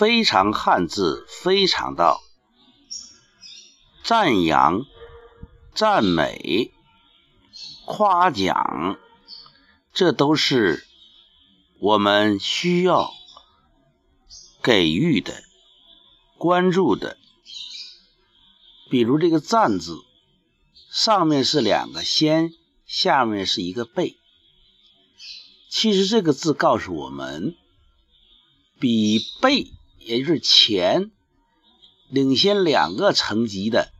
非常汉字，非常道。赞扬、赞美、夸奖，这都是我们需要给予的、关注的。比如这个“赞”字，上面是两个“先”，下面是一个“贝”。其实这个字告诉我们，比“贝”也就是钱领先两个层级的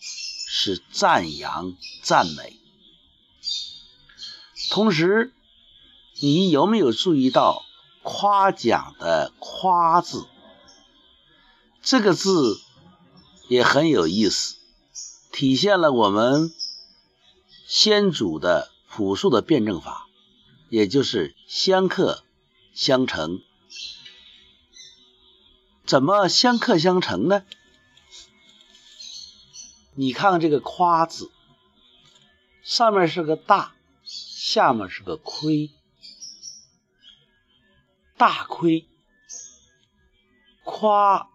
是赞扬、赞美。同时，你有没有注意到夸奖的“夸”字？这个字也很有意思，体现了我们先祖的朴素的辩证法。也就是相克相成，怎么相克相成呢？你看看这个“夸”字，上面是个大，下面是个亏，大亏，夸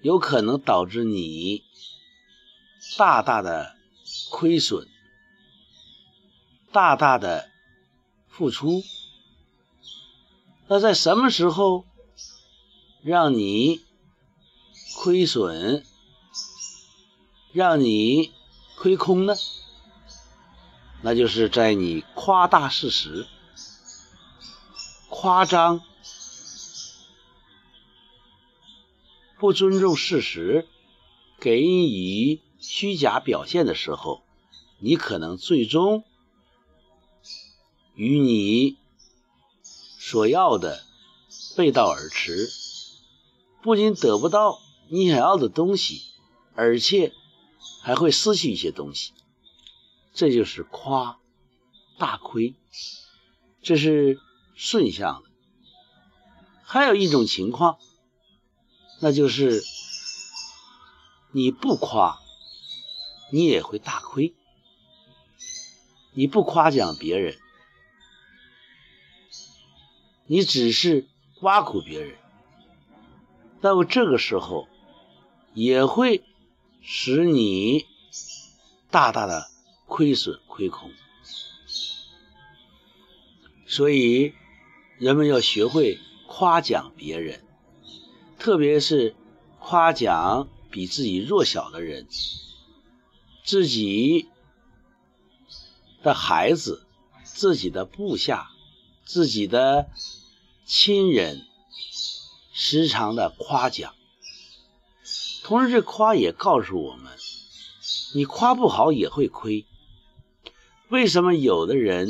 有可能导致你大大的亏损，大大的。付出，那在什么时候让你亏损，让你亏空呢？那就是在你夸大事实、夸张、不尊重事实、给予虚假表现的时候，你可能最终。与你所要的背道而驰，不仅得不到你想要的东西，而且还会失去一些东西。这就是夸大亏，这是顺向的。还有一种情况，那就是你不夸，你也会大亏。你不夸奖别人。你只是挖苦别人，那么这个时候也会使你大大的亏损亏空。所以人们要学会夸奖别人，特别是夸奖比自己弱小的人，自己的孩子、自己的部下、自己的。亲人时常的夸奖，同时这夸也告诉我们，你夸不好也会亏。为什么有的人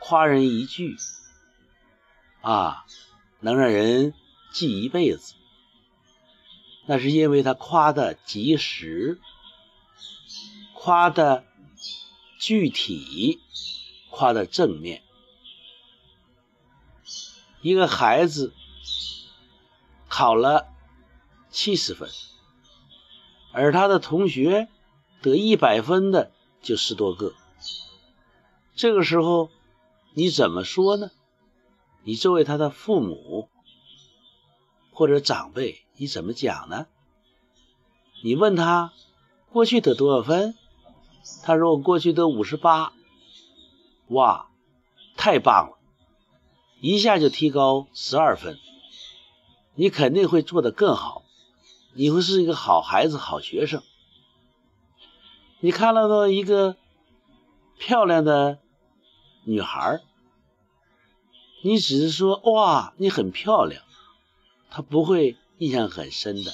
夸人一句啊，能让人记一辈子？那是因为他夸的及时，夸的具体，夸的正面。一个孩子考了七十分，而他的同学得一百分的就十多个。这个时候你怎么说呢？你作为他的父母或者长辈，你怎么讲呢？你问他过去得多少分？他说我过去得五十八。哇，太棒了！一下就提高十二分，你肯定会做得更好，你会是一个好孩子、好学生。你看到了一个漂亮的女孩，你只是说哇，你很漂亮，她不会印象很深的。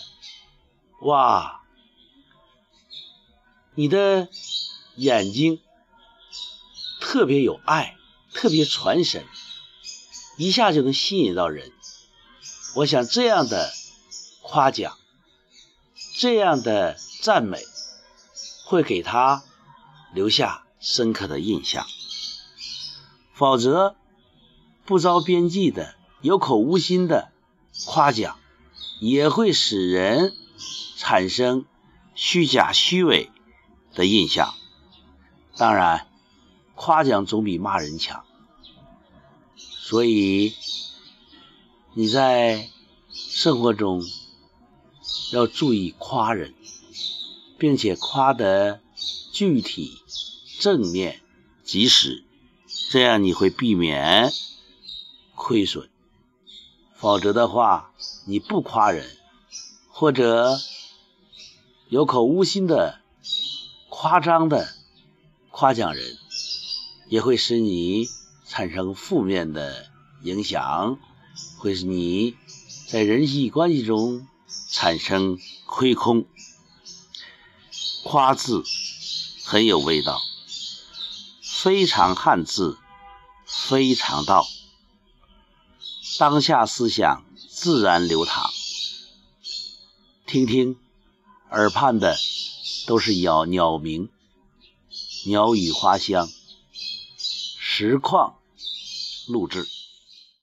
哇，你的眼睛特别有爱，特别传神。一下就能吸引到人，我想这样的夸奖，这样的赞美，会给他留下深刻的印象。否则，不着边际的、有口无心的夸奖，也会使人产生虚假、虚伪的印象。当然，夸奖总比骂人强。所以，你在生活中要注意夸人，并且夸得具体、正面、及时，这样你会避免亏损。否则的话，你不夸人，或者有口无心的夸张的夸奖人，也会使你产生负面的影响，会使你在人际关系中产生亏空。夸字很有味道，非常汉字，非常道。当下思想自然流淌，听听耳畔的都是鸟鸟鸣、鸟语花香，实况录制。